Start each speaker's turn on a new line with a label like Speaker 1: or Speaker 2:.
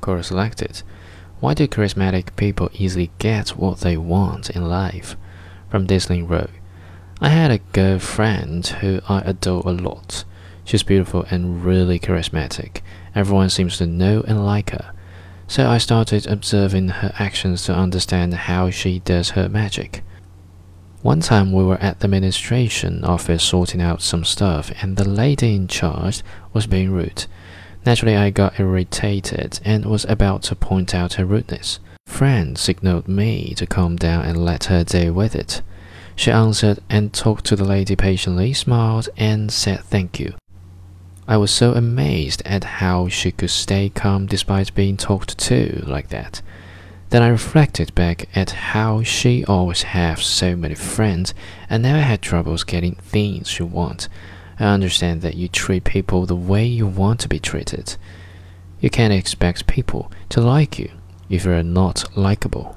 Speaker 1: Quote selected. Why do charismatic people easily get what they want in life? From Disney Row. I had a girlfriend who I adore a lot. She's beautiful and really charismatic. Everyone seems to know and like her. So I started observing her actions to understand how she does her magic. One time we were at the administration office sorting out some stuff, and the lady in charge was being rude. Naturally, I got irritated and was about to point out her rudeness. Friend signaled me to calm down and let her deal with it. She answered and talked to the lady patiently, smiled, and said thank you. I was so amazed at how she could stay calm despite being talked to like that. Then I reflected back at how she always has so many friends and never had troubles getting things she wants. I understand that you treat people the way you want to be treated. You can't expect people to like you if you're not likable.